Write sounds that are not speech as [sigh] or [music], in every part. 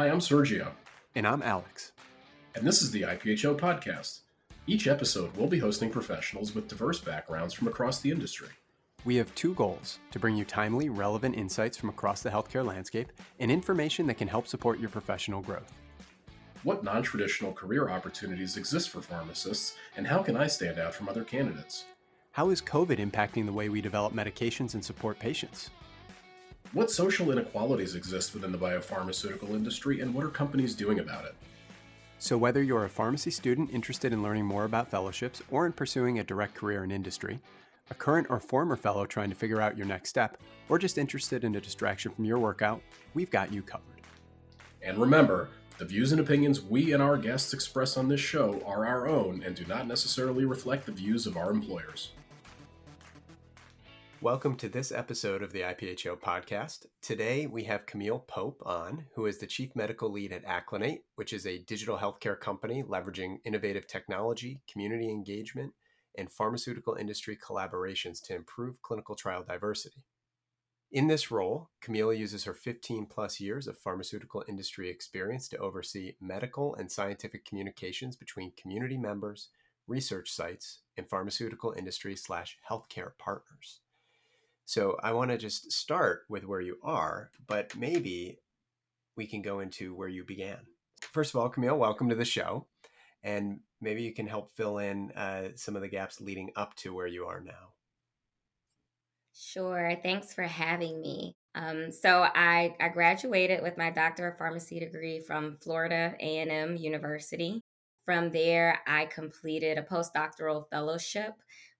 Hi, I'm Sergio. And I'm Alex. And this is the IPHO podcast. Each episode, we'll be hosting professionals with diverse backgrounds from across the industry. We have two goals to bring you timely, relevant insights from across the healthcare landscape and information that can help support your professional growth. What non traditional career opportunities exist for pharmacists, and how can I stand out from other candidates? How is COVID impacting the way we develop medications and support patients? What social inequalities exist within the biopharmaceutical industry, and what are companies doing about it? So, whether you're a pharmacy student interested in learning more about fellowships or in pursuing a direct career in industry, a current or former fellow trying to figure out your next step, or just interested in a distraction from your workout, we've got you covered. And remember, the views and opinions we and our guests express on this show are our own and do not necessarily reflect the views of our employers. Welcome to this episode of the IPHO podcast. Today we have Camille Pope on, who is the Chief Medical Lead at Acclinate, which is a digital healthcare company leveraging innovative technology, community engagement, and pharmaceutical industry collaborations to improve clinical trial diversity. In this role, Camille uses her 15 plus years of pharmaceutical industry experience to oversee medical and scientific communications between community members, research sites, and pharmaceutical industry slash healthcare partners. So I want to just start with where you are, but maybe we can go into where you began. First of all, Camille, welcome to the show. And maybe you can help fill in uh, some of the gaps leading up to where you are now. Sure. Thanks for having me. Um, so I, I graduated with my doctor of pharmacy degree from Florida A&M University. From there, I completed a postdoctoral fellowship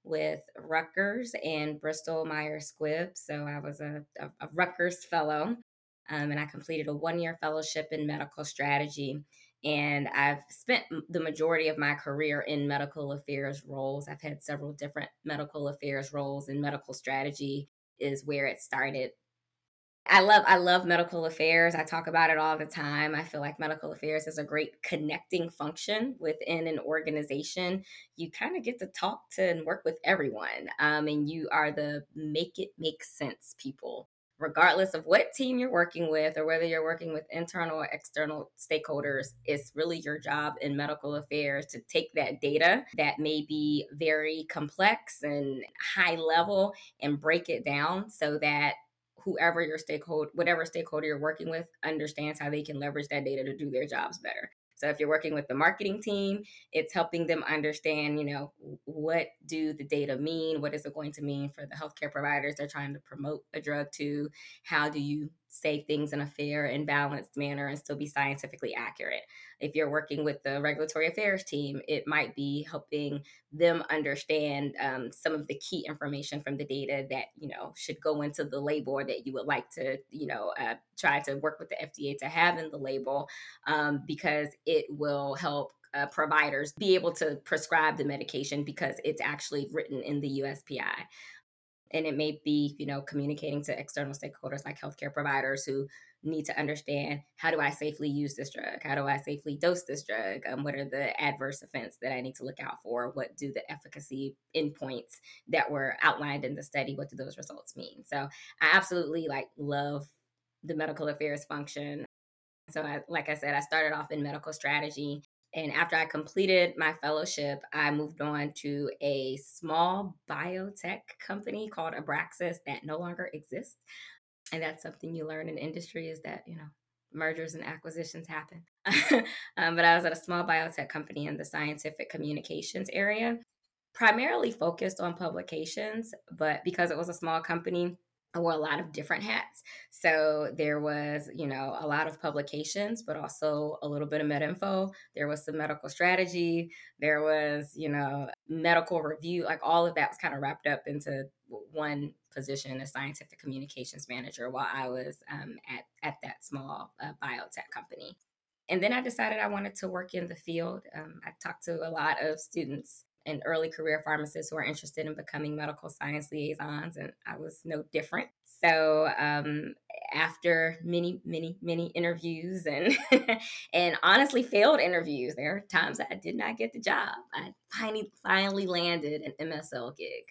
with Rutgers and Bristol Myers Squibb. So I was a, a, a Rutgers fellow, um, and I completed a one year fellowship in medical strategy. And I've spent the majority of my career in medical affairs roles. I've had several different medical affairs roles, and medical strategy is where it started I love I love medical affairs. I talk about it all the time. I feel like medical affairs is a great connecting function within an organization. You kind of get to talk to and work with everyone, um, and you are the make it make sense people, regardless of what team you're working with or whether you're working with internal or external stakeholders. It's really your job in medical affairs to take that data that may be very complex and high level and break it down so that whoever your stakeholder, whatever stakeholder you're working with, understands how they can leverage that data to do their jobs better. So if you're working with the marketing team, it's helping them understand, you know, what do the data mean? What is it going to mean for the healthcare providers they're trying to promote a drug to? How do you say things in a fair and balanced manner and still be scientifically accurate? If you're working with the regulatory affairs team, it might be helping them understand um, some of the key information from the data that you know should go into the label that you would like to you know uh, try to work with the FDA to have in the label um, because it will help uh, providers be able to prescribe the medication because it's actually written in the USPI and it may be you know communicating to external stakeholders like healthcare providers who need to understand how do i safely use this drug? How do i safely dose this drug? Um, what are the adverse events that i need to look out for? What do the efficacy endpoints that were outlined in the study what do those results mean? So i absolutely like love the medical affairs function. So I, like i said i started off in medical strategy and after I completed my fellowship, I moved on to a small biotech company called Abraxis that no longer exists. And that's something you learn in industry is that, you know, mergers and acquisitions happen. [laughs] um, but I was at a small biotech company in the scientific communications area, primarily focused on publications. But because it was a small company, I wore a lot of different hats. So there was, you know, a lot of publications, but also a little bit of med info. There was some medical strategy. There was, you know, medical review. Like all of that was kind of wrapped up into one position as scientific communications manager while I was um, at, at that small uh, biotech company. And then I decided I wanted to work in the field. Um, I talked to a lot of students and early career pharmacists who are interested in becoming medical science liaisons, and I was no different. So um, after many, many, many interviews and [laughs] and honestly failed interviews, there are times I did not get the job. I finally finally landed an MSL gig.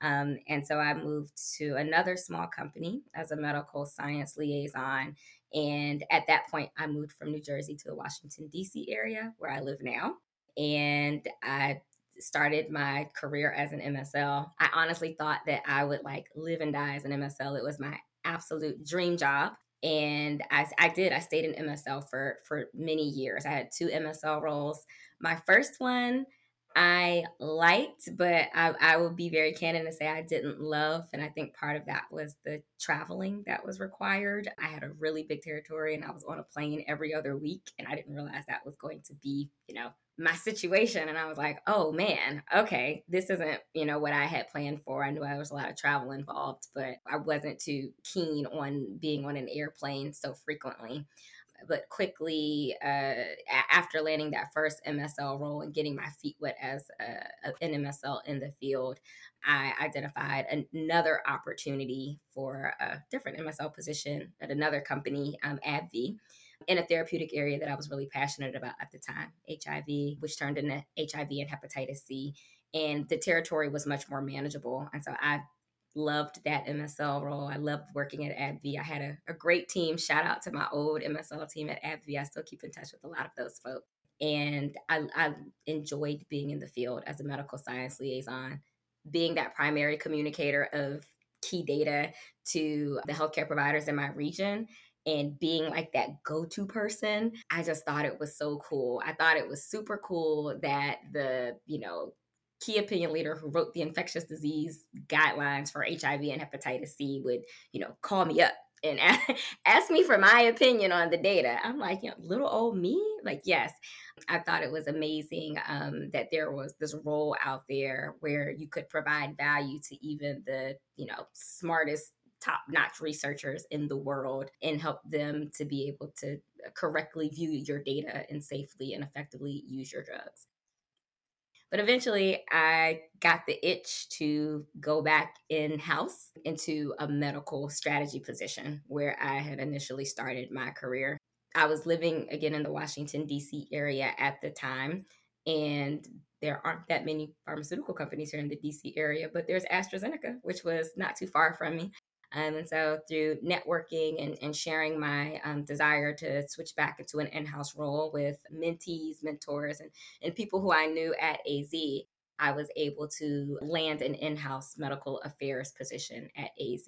Um, and so I moved to another small company as a medical science liaison. And at that point, I moved from New Jersey to the Washington, D.C. area where I live now. And I started my career as an MSL. I honestly thought that I would like live and die as an MSL. It was my absolute dream job. And I, I did. I stayed in MSL for for many years. I had two MSL roles. My first one I liked, but I, I will be very candid and say I didn't love. And I think part of that was the traveling that was required. I had a really big territory and I was on a plane every other week. And I didn't realize that was going to be, you know, my situation. And I was like, oh man, okay, this isn't, you know, what I had planned for. I knew there was a lot of travel involved, but I wasn't too keen on being on an airplane so frequently but quickly uh, after landing that first MSL role and getting my feet wet as a, an MSL in the field, I identified another opportunity for a different MSL position at another company, um, AbbVie, in a therapeutic area that I was really passionate about at the time, HIV, which turned into HIV and hepatitis C. And the territory was much more manageable. And so I loved that MSL role. I loved working at AbbVie. I had a, a, great team. Shout out to my old MSL team at AbbVie. I still keep in touch with a lot of those folks. And I, I enjoyed being in the field as a medical science liaison, being that primary communicator of key data to the healthcare providers in my region and being like that go-to person i just thought it was so cool i thought it was super cool that the you know key opinion leader who wrote the infectious disease guidelines for HIV and hepatitis C would, you know, call me up and [laughs] ask me for my opinion on the data. I'm like, you know, little old me? Like, yes. I thought it was amazing um, that there was this role out there where you could provide value to even the, you know, smartest top notch researchers in the world and help them to be able to correctly view your data and safely and effectively use your drugs. But eventually, I got the itch to go back in house into a medical strategy position where I had initially started my career. I was living again in the Washington, D.C. area at the time, and there aren't that many pharmaceutical companies here in the DC area, but there's AstraZeneca, which was not too far from me. Um, and so through networking and, and sharing my um, desire to switch back into an in-house role with mentees, mentors, and, and people who I knew at AZ, I was able to land an in-house medical affairs position at AZ.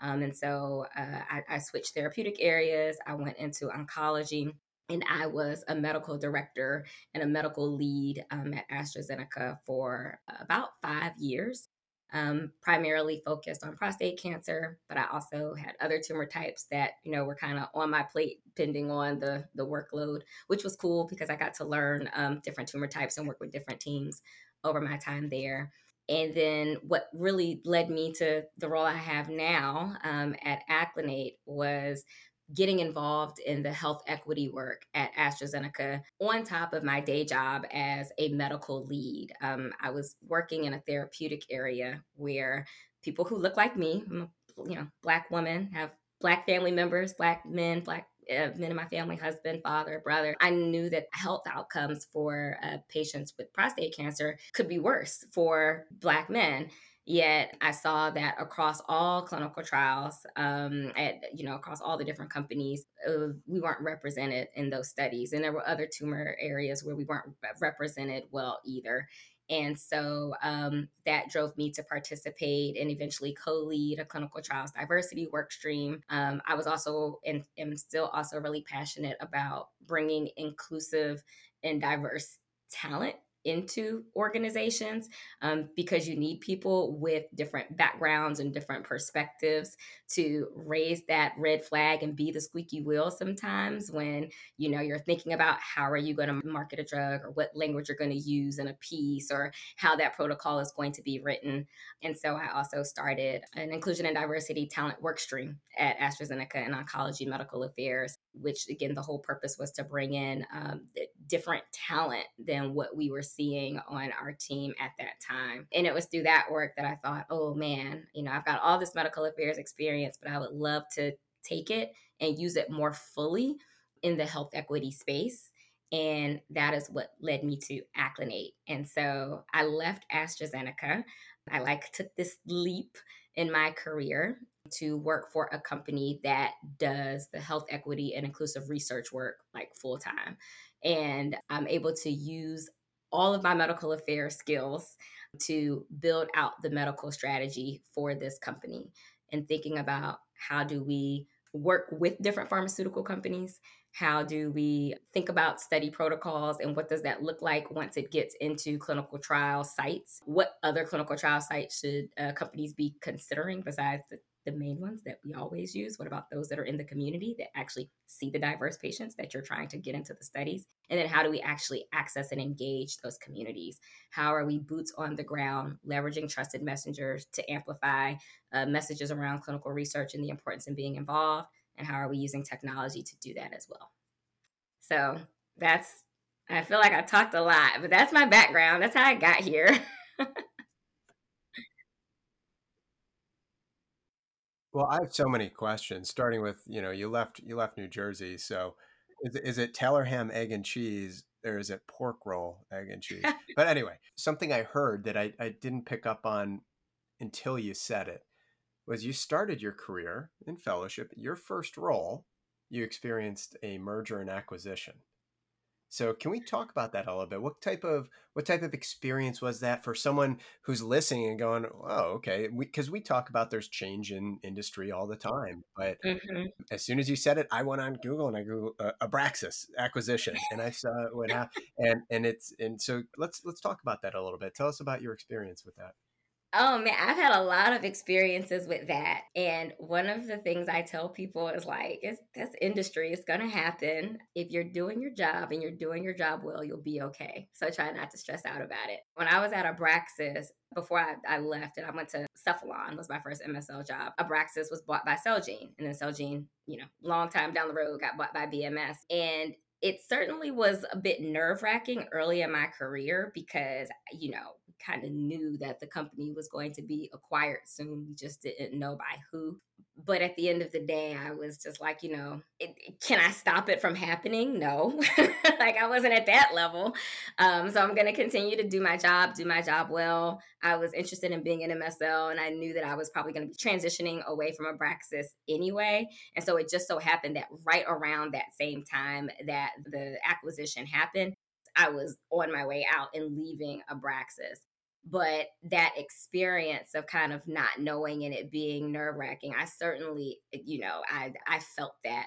Um, and so uh, I, I switched therapeutic areas. I went into oncology and I was a medical director and a medical lead um, at AstraZeneca for about five years um, primarily focused on prostate cancer, but I also had other tumor types that you know were kind of on my plate, depending on the the workload, which was cool because I got to learn um, different tumor types and work with different teams over my time there. And then what really led me to the role I have now um, at Acclinate was getting involved in the health equity work at AstraZeneca on top of my day job as a medical lead. Um, I was working in a therapeutic area where people who look like me, you know, black woman, have black family members, black men, black uh, men in my family, husband, father, brother. I knew that health outcomes for uh, patients with prostate cancer could be worse for black men. Yet I saw that across all clinical trials, um, at you know across all the different companies, uh, we weren't represented in those studies, and there were other tumor areas where we weren't represented well either. And so um, that drove me to participate and eventually co lead a clinical trials diversity work stream. Um, I was also and am still also really passionate about bringing inclusive and diverse talent into organizations um, because you need people with different backgrounds and different perspectives to raise that red flag and be the squeaky wheel sometimes when you know you're thinking about how are you going to market a drug or what language you're going to use in a piece or how that protocol is going to be written. And so i also started an inclusion and diversity talent work stream at astrazeneca in oncology medical affairs which again the whole purpose was to bring in um, different talent than what we were seeing on our team at that time. And it was through that work that I thought, oh man, you know, I've got all this medical affairs experience, but I would love to take it and use it more fully in the health equity space. And that is what led me to Acclinate. And so I left AstraZeneca. I like took this leap in my career to work for a company that does the health equity and inclusive research work like full time. And I'm able to use all of my medical affairs skills to build out the medical strategy for this company and thinking about how do we work with different pharmaceutical companies how do we think about study protocols and what does that look like once it gets into clinical trial sites what other clinical trial sites should uh, companies be considering besides the the main ones that we always use? What about those that are in the community that actually see the diverse patients that you're trying to get into the studies? And then how do we actually access and engage those communities? How are we boots on the ground, leveraging trusted messengers to amplify uh, messages around clinical research and the importance in being involved? And how are we using technology to do that as well? So that's, I feel like I talked a lot, but that's my background. That's how I got here. [laughs] Well, I have so many questions. Starting with, you know, you left you left New Jersey, so is it, is it Taylor ham egg and cheese, or is it pork roll egg and cheese? [laughs] but anyway, something I heard that I, I didn't pick up on until you said it was you started your career in fellowship. Your first role, you experienced a merger and acquisition. So can we talk about that a little bit? What type of what type of experience was that for someone who's listening and going, "Oh, okay," because we, we, talk about there's change in industry all the time, but mm-hmm. as soon as you said it, I went on Google and I Googled uh, Abraxis acquisition, and I saw what happened, and and it's and so let's let's talk about that a little bit. Tell us about your experience with that. Oh man, I've had a lot of experiences with that. And one of the things I tell people is like, it's this industry, it's gonna happen. If you're doing your job and you're doing your job well, you'll be okay. So try not to stress out about it. When I was at Abraxis, before I, I left and I went to Cephalon was my first MSL job. Abraxis was bought by Celgene. And then Celgene, you know, long time down the road got bought by BMS. And it certainly was a bit nerve wracking early in my career because, you know, kind of knew that the company was going to be acquired soon. We just didn't know by who. But at the end of the day, I was just like, you know, it, can I stop it from happening? No. [laughs] like I wasn't at that level. Um, so I'm going to continue to do my job, do my job well. I was interested in being an MSL and I knew that I was probably going to be transitioning away from Abraxis anyway. And so it just so happened that right around that same time that the acquisition happened, I was on my way out and leaving Abraxis. But that experience of kind of not knowing and it being nerve wracking, I certainly, you know, I I felt that.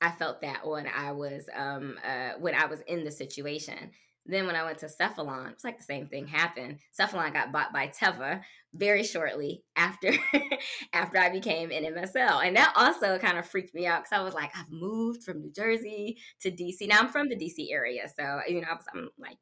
I felt that when I was um uh when I was in the situation. Then when I went to Cephalon, it's like the same thing happened. Cephalon got bought by Teva very shortly after [laughs] after I became an MSL. And that also kind of freaked me out because I was like, I've moved from New Jersey to DC. Now I'm from the DC area. So, you know, I was, I'm like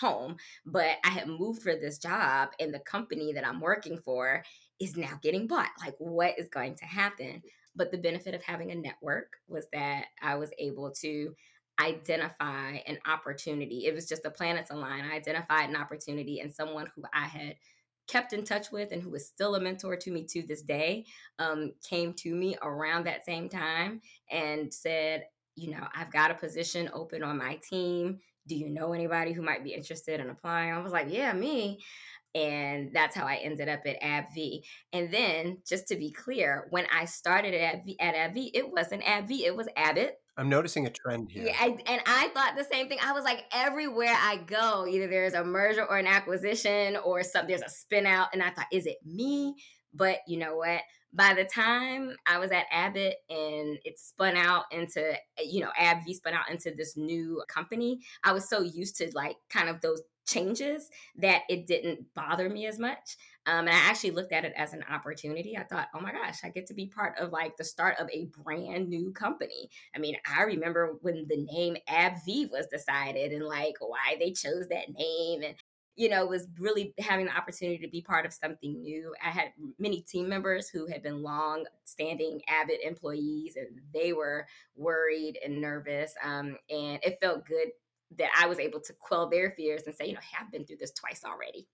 home, but I had moved for this job and the company that I'm working for is now getting bought. Like, what is going to happen? But the benefit of having a network was that I was able to identify an opportunity. It was just the planets align. I identified an opportunity and someone who I had kept in touch with and who is still a mentor to me to this day um, came to me around that same time and said, you know, I've got a position open on my team. Do you know anybody who might be interested in applying? I was like, yeah, me. And that's how I ended up at AbbVie. And then, just to be clear, when I started at AbbVie, at AbbVie it wasn't AbbVie, it was Abbott I'm noticing a trend here. Yeah, I, and I thought the same thing. I was like, everywhere I go, either there's a merger or an acquisition or some there's a spin out, and I thought, is it me? But you know what? By the time I was at Abbott and it spun out into, you know, AbbVie spun out into this new company, I was so used to like kind of those changes that it didn't bother me as much. Um, and I actually looked at it as an opportunity. I thought, oh my gosh, I get to be part of like the start of a brand new company. I mean, I remember when the name AbbVie was decided and like why they chose that name and you know, was really having the opportunity to be part of something new. I had many team members who had been long standing Abbott employees and they were worried and nervous. Um, and it felt good that I was able to quell their fears and say, you know, I've been through this twice already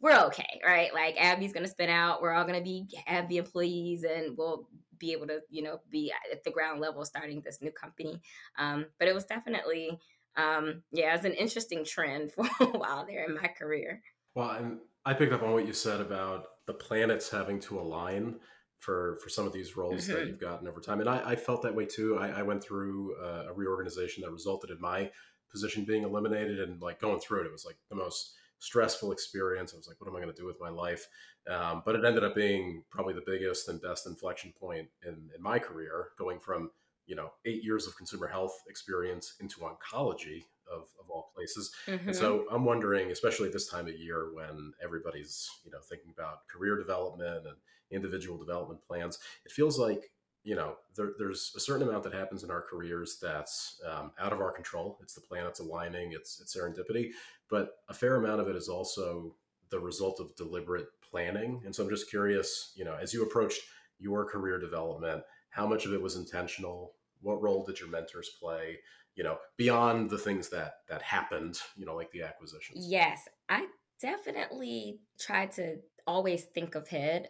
we're okay, right? Like AbbVie's gonna spin out. We're all gonna be AbbVie employees, and we'll be able to, you know, be at the ground level starting this new company. Um, but it was definitely, um, yeah, it was an interesting trend [laughs] for a while there in my career. Well, and I picked up on what you said about the planets having to align for for some of these roles Mm-hmm. that you've gotten over time, and I, I felt that way too. I, I went through uh, a reorganization that resulted in my position being eliminated, and like going through it, it was like the most stressful experience. I was like, what am I going to do with my life? Um, but it ended up being probably the biggest and best inflection point in, in my career, going from you know eight years of consumer health experience into oncology of, of all places. Mhm. And so I'm wondering, especially this time of year when everybody's you know thinking about career development and individual development plans, it feels like you know there, there's a certain amount that happens in our careers that's um, out of our control. It's the planets aligning. It's it's serendipity, but a fair amount of it is also the result of deliberate planning. And so I'm just curious, you know, as you approached your career development, how much of it was intentional? What role did your mentors play? You know, beyond the things that that happened, you know, like the acquisitions. Yes, I definitely try to always think ahead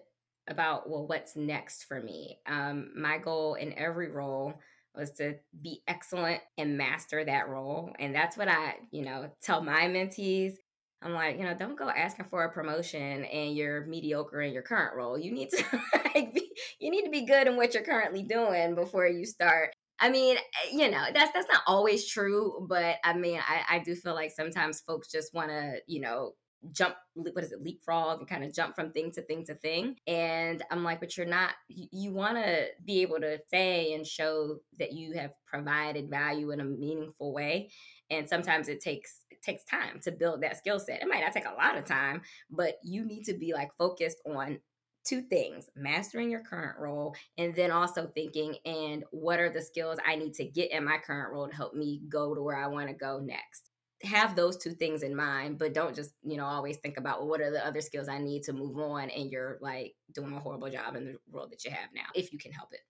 about well what's next for me. Um, my goal in every role was to be excellent and master that role, and that's what I, you know, tell my mentees. I'm like, you know, don't go asking for a promotion and you're mediocre in your current role. You need to [laughs] like be, you need to be good in what you're currently doing before you start I mean, eh, you know, that's that's not always true, but I mean, I, I do feel like sometimes folks just want to, you know, jump what is it leapfrog and kind of jump from thing to thing to thing. And i'm like but you're not you, you want to be able to say and show that you have provided value in a meaningful way. And sometimes it takes it takes time to build that skill set. It might not take a lot of time but you need to be like focused on two things mastering your current role and then also thinking and what are the skills i need to get in my current role to help me go to where i want to go next? Have those two things in mind but don't just you know always think about well what are the other skills i need to move on? and you're like doing a horrible job in the role that you have now if you can help it.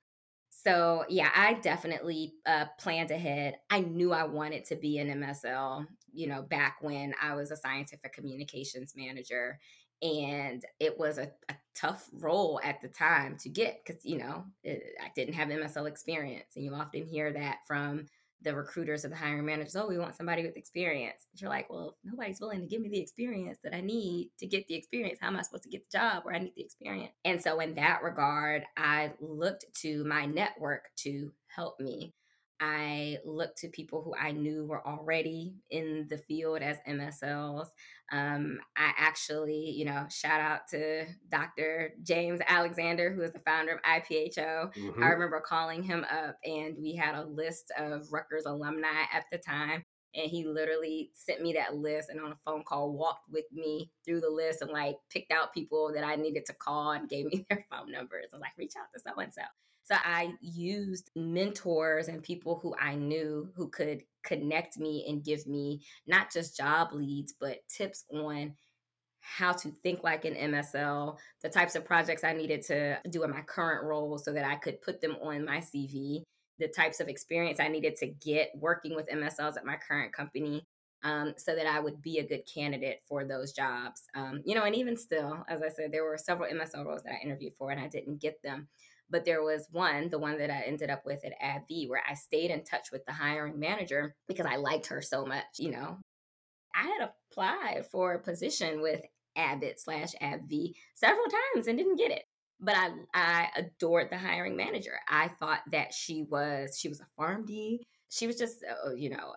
So yeah i definitely uh, planned ahead. I knew i wanted to be an msl you know back when i was a scientific communications manager and it was a, a tough role at the time to get because you know it, i didn't have msl experience and you often hear that from the recruiters or the hiring managers, oh, we want somebody with experience. And you're like, well, nobody's willing to give me the experience that I need to get the experience, how am I supposed to get the job where I need the experience? And so, in that regard, I looked to my network to help me. I looked to people who I knew were already in the field as MSLs. Um, I actually, you know, shout out to Dr. James Alexander, who is the founder of IPHO. Mhm. I remember calling him up, and we had a list of Rutgers alumni at the time. And he literally sent me that list and on a phone call walked with me through the list and like picked out people that I needed to call and gave me [laughs] their phone numbers and like reach out to so and so. So I used mentors and people who I knew who could connect me and give me not just job leads, but tips on how to think like an MSL, the types of projects I needed to do in my current role so that I could put them on my CV, the types of experience I needed to get working with MSLs at my current company. Um, so that I would be a good candidate for those jobs. Um, you know, and even still, as I said, there were several MSL roles that I interviewed for and I didn't get them. But there was one, the one that I ended up with at AbbVie, where I stayed in touch with the hiring manager because I liked her so much. You know, I had applied for a position with Abbott slash AbbVie several times and didn't get it. But I I adored the hiring manager. I thought that she was she was a PharmD. She was just uh, you know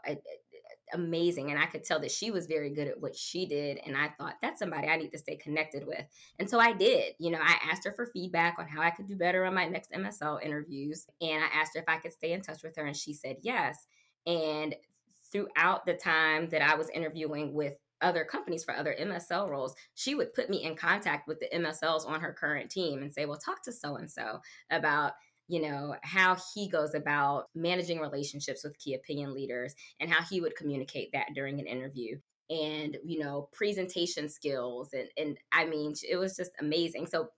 amazing, and I could tell that she was very good at what she did. And I thought that's somebody I need to stay connected with. And so I did. You know, I asked her for feedback on how I could do better on my next MSL interviews, and I asked her if I could stay in touch with her, and she said yes. And throughout the time that I was interviewing with other companies for other MSL roles, she would put me in contact with the MSLs on her current team and say, well, talk to so and so about you know how he goes about managing relationships with key opinion leaders and how he would communicate that during an interview and you know presentation skills and and i mean it was just amazing. So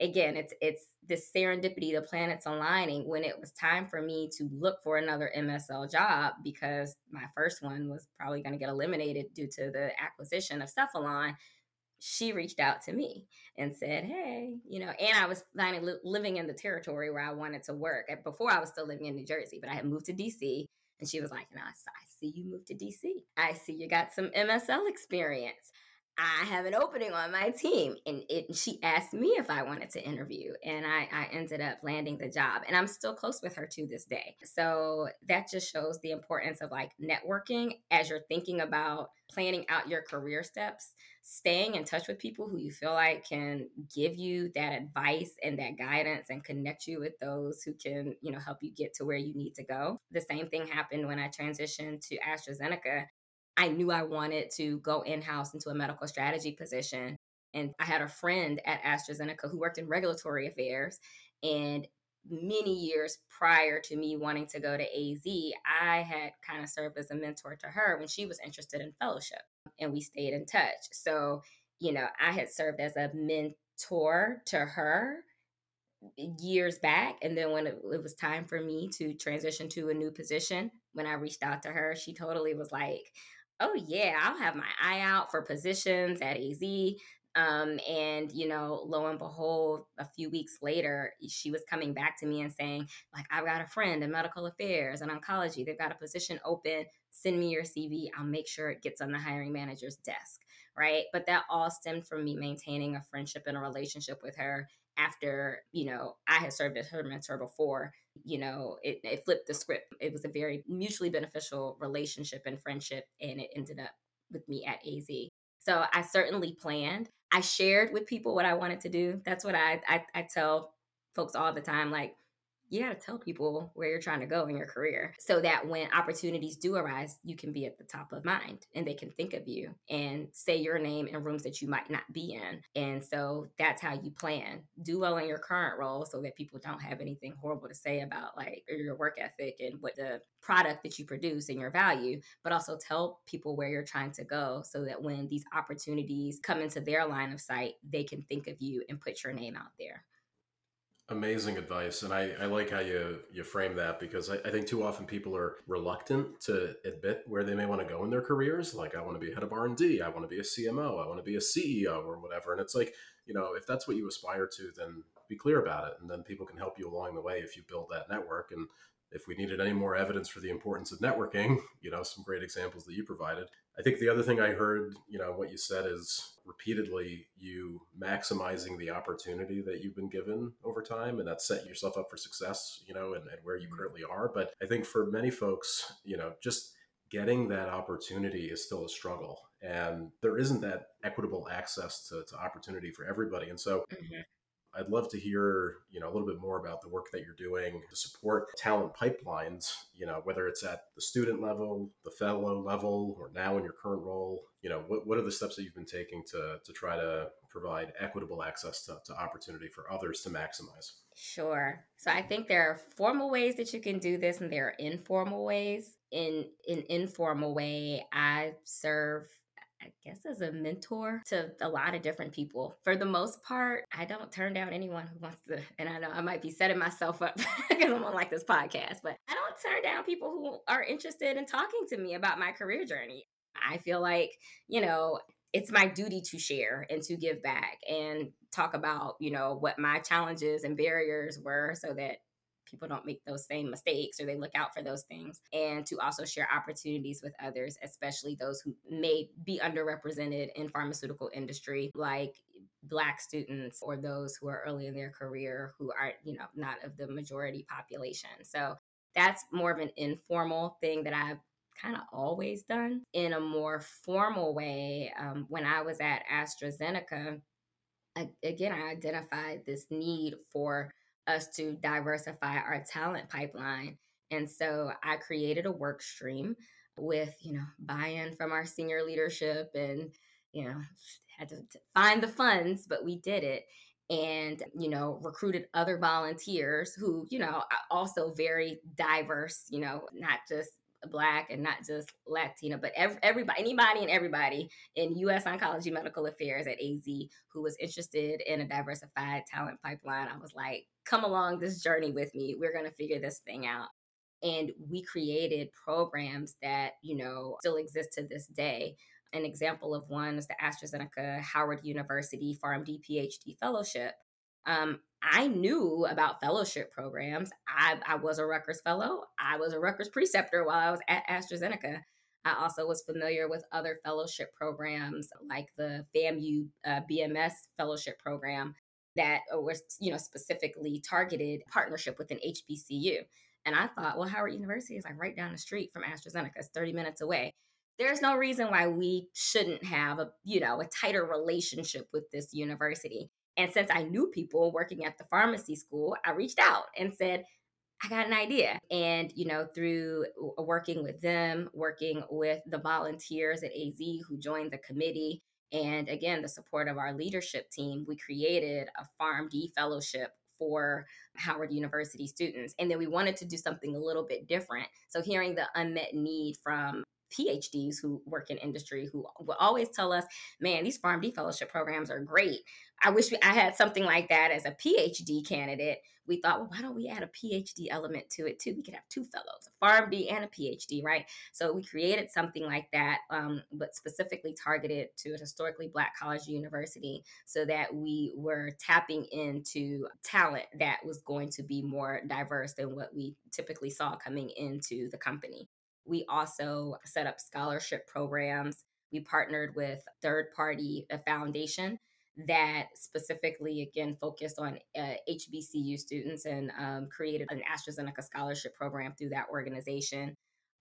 again it's it's this serendipity the planets aligning when it was time for me to look for another msl job because my first one was probably going to get eliminated due to the acquisition of cephalon she reached out to me and said hey you know and i was finally li- living in the territory where i wanted to work. Before i was still living in new jersey but i had moved to dc and she was like no, I see you moved to dc i see you got some msl experience I have an opening on my team. And it, she asked me if I wanted to interview, and I, I ended up landing the job. And I'm still close with her to this day. So that just shows the importance of like networking as you're thinking about planning out your career steps, staying in touch with people who you feel like can give you that advice and that guidance and connect you with those who can, you know, help you get to where you need to go. The same thing happened when I transitioned to AstraZeneca. I knew I wanted to go in house into a medical strategy position. And I had a friend at AstraZeneca who worked in regulatory affairs. And many years prior to me wanting to go to AZ, I had kind of served as a mentor to her when she was interested in fellowship. And we stayed in touch. So, you know, I had served as a mentor to her years back. And then when it, it was time for me to transition to a new position, when I reached out to her, she totally was like, oh yeah, I'll have my eye out for positions at AZ. Um, and you know, lo and behold, a few weeks later, she was coming back to me and saying, like, I've got a friend in medical affairs and oncology. They've got a position open. Send me your CV. I'll make sure it gets on the hiring manager's desk. Right. But that all stemmed from me maintaining a friendship and a relationship with her after, you know, I had served as her mentor before, you know, it, it flipped the script. It was a very mutually beneficial relationship and friendship, and it ended up with me at AZ. So I certainly planned. I shared with people what I wanted to do. That's what I, I, I tell folks all the time. Like, you got to tell people where you're trying to go in your career so that when opportunities do arise, you can be at the top of mind and they can think of you and say your name in rooms that you might not be in. And so that's how you plan. Do well in your current role so that people don't have anything horrible to say about like your work ethic and what the product that you produce and your value, but also tell people where you're trying to go so that when these opportunities come into their line of sight, they can think of you and put your name out there amazing advice and I, I like how you you frame that because I, I, think too often people are reluctant to admit where they may want to go in their careers like i want to be head of r&d i want to be a cmo i want to be a ceo or whatever and it's like you know if that's what you aspire to then be clear about it and then people can help you along the way if you build that network and if we needed any more evidence for the importance of networking you know some great examples that you provided i think the other thing i heard you know what you said is repeatedly you maximizing the opportunity that you've been given over time and that set yourself up for success you know and, and where you mm-hmm. currently are but i think for many folks you know just getting that opportunity is still a struggle and there isn't that equitable access to, to opportunity for everybody and so mm-hmm. I'd love to hear, you know, a little bit more about the work that you're doing to support talent pipelines, you know, whether it's at the student level, the fellow level, or now in your current role. You know, what, what are the steps that you've been taking to, to try to provide equitable access to, to opportunity for others to maximize? Sure. So I think there are formal ways that you can do this and there are informal ways. In an informal way, I serve I guess as a mentor to a lot of different people. For the most part, I don't turn down anyone who wants to, [laughs] and I know I might be setting myself up [laughs] because I'm on like this podcast, but I don't turn down people who are interested in talking to me about my career journey. I feel like, you know, it's my duty to share and to give back and talk about, you know, what my challenges and barriers were so that people don't make those same mistakes or they look out for those things. And to also share opportunities with others especially those who may be underrepresented in pharmaceutical industry like black students or those who are early in their career who are you know not of the majority population. So that's more of an informal thing that i've kind of always done. In a more formal way um, when i was at astrazeneca I, again i identified this need for us to diversify our talent pipeline. And so I created a work stream with, you know, buy-in from our senior leadership and, you know, had to, find the funds, but we did it and you know recruited other volunteers who you know also very diverse you know not just black and not just Latina, but every, everybody, anybody and everybody in U.S. Oncology Medical Affairs at AZ who was interested in a diversified talent pipeline. I was like, come along this journey with me. We're going to figure this thing out. And we created programs that, you know, still exist to this day. An example of one is the AstraZeneca Howard University PharmD PhD Fellowship. Um, I knew about fellowship programs. I, I was a Rutgers fellow. I was a Rutgers preceptor while I was at AstraZeneca. I also was familiar with other fellowship programs like the FAMU uh, BMS fellowship program that was, you know, specifically targeted partnership with an HBCU. And I thought, well, Howard University is like right down the street from AstraZeneca. It's 30 minutes away. There's no reason why we shouldn't have a, you know, a tighter relationship with this university. And since I knew people working at the pharmacy school, I reached out and said, I got an idea. And, you know, through uh, working with them, working with the volunteers at AZ who joined the committee, and again, the support of our leadership team, we created a PharmD fellowship for Howard University students. And then we wanted to do something a little bit different. So, hearing the unmet need from PhDs who work in industry who will always tell us, man, these PharmD fellowship programs are great. I wish we, I had something like that as a PhD candidate. We thought, well, why don't we add a PhD element to it too? We could have two fellows, a PharmD and a PhD, right? So we created something like that, um, but specifically targeted to a historically Black college university so that we were tapping into talent that was going to be more diverse than what we typically saw coming into the company. We also set up scholarship programs. We partnered with third party a foundation that specifically again focused on uh, HBCU students and um, created an AstraZeneca scholarship program through that organization.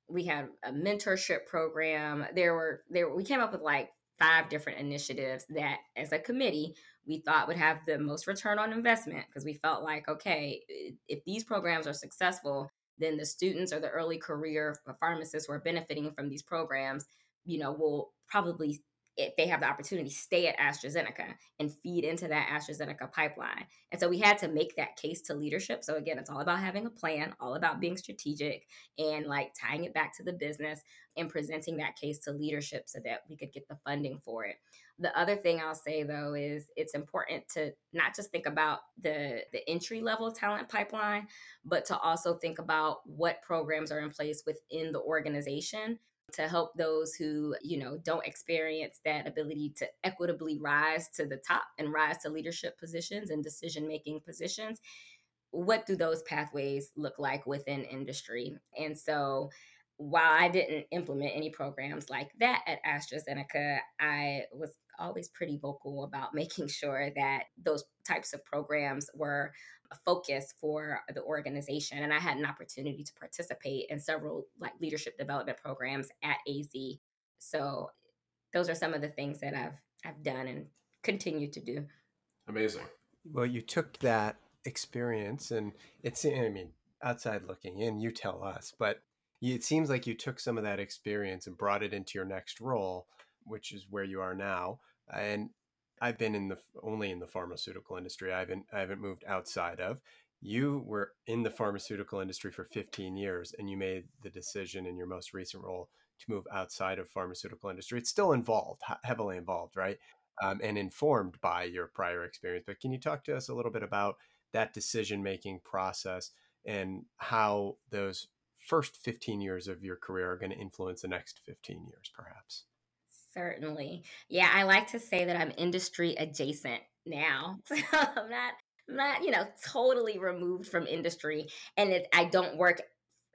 We had a mentorship program. There were there we came up with like five different initiatives that as a committee we thought would have the most return on investment because we felt like okay if these programs are successful then the students or the early career uh, pharmacists who are benefiting from these programs you know will probably if they have the opportunity, stay at AstraZeneca and feed into that AstraZeneca pipeline. And so we had to make that case to leadership. So again, it's all about having a plan, all about being strategic and like tying it back to the business and presenting that case to leadership so that we could get the funding for it. The other thing I'll say though is it's important to not just think about the the entry level talent pipeline, but to also think about what programs are in place within the organization to help those who, you know, don't experience that ability to equitably rise to the top and rise to leadership positions and decision making positions. What do those pathways look like within industry? And so, while I didn't implement any programs like that at AstraZeneca, I was always pretty vocal about [laughs] making sure that those types of programs were a focus for the organization and i had an opportunity to participate in several like leadership development programs at az so those are some of the things that i've i've done and continue to do. Amazing. Well you took that experience and it's i mean outside looking in you tell us but it seems like you took some of that experience and brought it into your next role which is where you are now and I've been in the only in the pharmaceutical industry. I haven't I haven't moved outside of. You were in the pharmaceutical industry for 15 years, and you made the decision in your most recent role to move outside of pharmaceutical industry. It's still involved, heavily involved, right? Um, and informed by your prior experience. But can you talk to us a little bit about that decision making process and how those first 15 years of your career are going to influence the next 15 years, perhaps? Certainly. Yeah, I like to say that I'm industry adjacent now. [laughs] I'm not not, you know, totally removed from industry and it, I don't work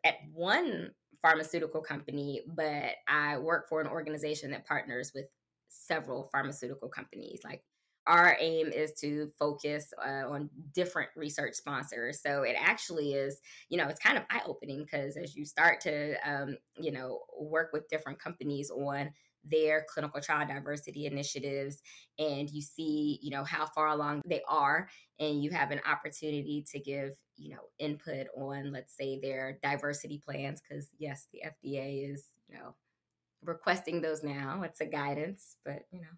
at one pharmaceutical company, but I work for an organization that partners with several pharmaceutical companies. Like our aim is to focus uh, on different research sponsors. So it actually is, you know, it's kind of eye opening because as you start to, um, you know, work with different companies on their clinical trial diversity initiatives and you see you know how far along they are and you have an opportunity to give you know input on let's say their diversity plans because yes the fda is you know requesting those now. It's a guidance but you know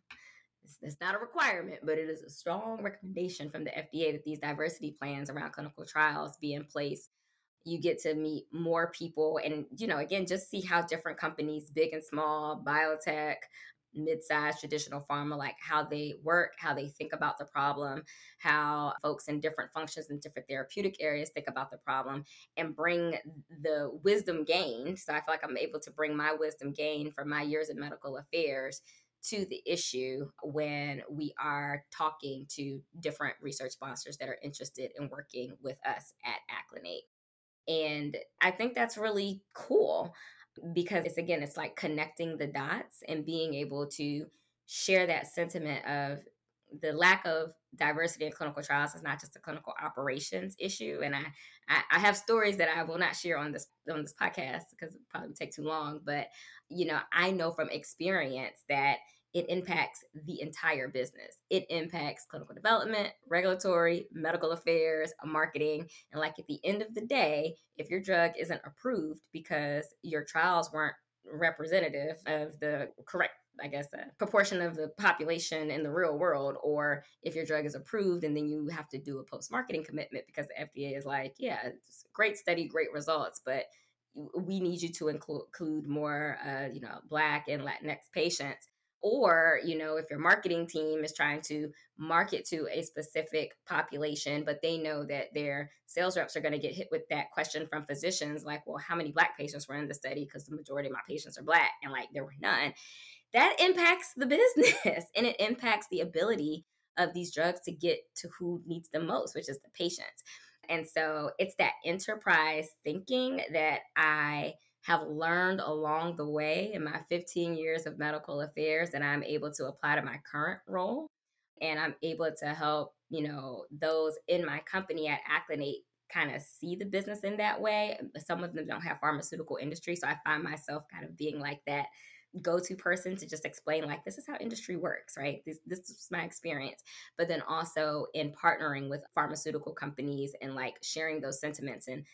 it's, it's not a requirement but it is a strong recommendation from the fda that these diversity plans around clinical trials be in place you get to meet more people and you know again just see how different companies big and small biotech mid-sized traditional pharma like how they work how they think about the problem how folks in different functions and different therapeutic areas think about the problem and bring the wisdom gained so i feel like i'm able to bring my wisdom gained from my years in medical affairs to the issue when we are talking to different research sponsors that are interested in working with us at Acclinate. And I think that's really cool. because it's again, it's like connecting the dots and being able to share that sentiment of the lack of diversity in clinical trials is not just a clinical operations issue and I, I, I have stories that i will not share on this on this podcast because it probably take too long but you know i know from experience that it impacts the entire business. It impacts clinical development, regulatory, medical affairs, marketing. And like at the end of the day, if your drug isn't approved because your trials weren't representative of the correct I guess, a proportion of the population in the real world, or if your drug is approved and then you have to do a post marketing commitment because the FDA is like, yeah, great study, great results, but we need you to include more, uh, you know, Black and Latinx patients. Or, you know, if your marketing team is trying to market to a specific population, but they know that their sales reps are going to get hit with that question from physicians, like, well, how many Black patients were in the study? Because the majority of my patients are Black, and like there were none that impacts the [laughs] business and it impacts the ability of these drugs to get to who needs them most, which is the patients. And so it's that enterprise thinking that I have learned along the way in my 15 years of medical affairs that I'm able to apply to my current role. And I'm able to help, you know, those in my company at Acclinate kind of see the business in that way. Some of them don't have pharmaceutical industry. So I find myself kind of being like that go-to person to just explain like this is how industry works right this, this is my experience but then also in partnering with pharmaceutical companies and like sharing those sentiments and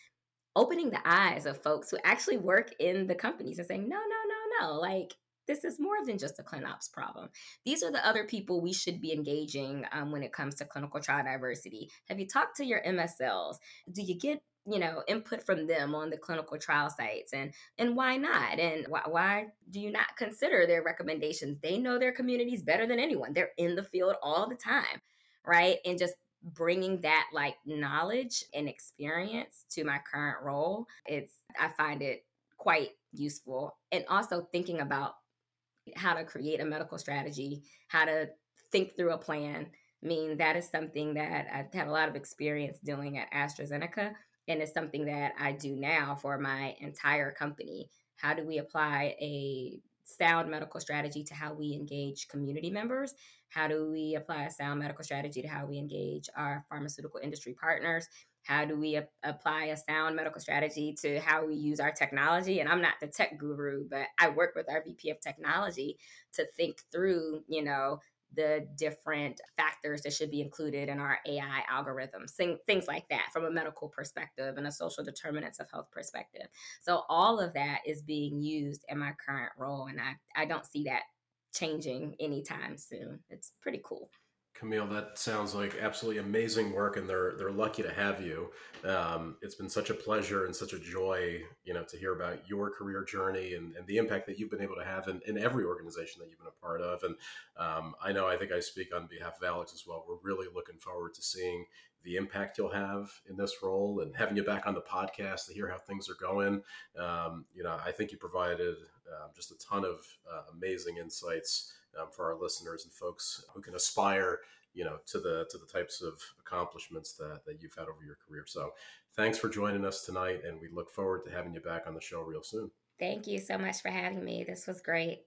opening the eyes of folks who actually work in the companies and saying no no no no like this is more than just a clinops problem. These are the other people we should be engaging um, when it comes to clinical trial diversity. Have you talked to your MSLs? Do you get you know input from them on the clinical trial sites and and why not and why, why do you not consider their recommendations they know their communities better than anyone they're in the field all the time right and just bringing that like knowledge and experience to my current role it's i find it quite useful and also thinking about how to create a medical strategy how to think through a plan I mean that is something that i've had a lot of experience doing at astrazeneca and it's something that I do now for my entire company. How do we apply a sound medical strategy to how we engage community members? How do we apply a sound medical strategy to how we engage our pharmaceutical industry partners? How do we apply a sound medical strategy to how we use our technology? And I'm not the tech guru, but I work with our VP of technology to think through, you know, the different factors that should be included in our AI algorithms, things like that from a medical perspective and a social determinants of health perspective. So all of that is being used in my current role, and I, I don't see that changing anytime soon. It's pretty cool. Camille, that sounds like absolutely amazing work, and they're they're lucky to have you. Um, it's been such a pleasure and such a joy, you know, to hear about your career journey and, and the impact that you've been able to have in, in every organization that you've been a part of. And um, I know, I think I speak on behalf of Alex as well. We're really looking forward to seeing the impact you'll have in this role and having you back on the podcast to hear how things are going. Um, you know, I think you provided um, just a ton of uh, amazing insights um, for our listeners and folks who can aspire you know to the to the types of accomplishments that, that you've had over your career. So thanks for joining us tonight and we look forward to having you back on the show real soon. Thank you so much for having me. This was great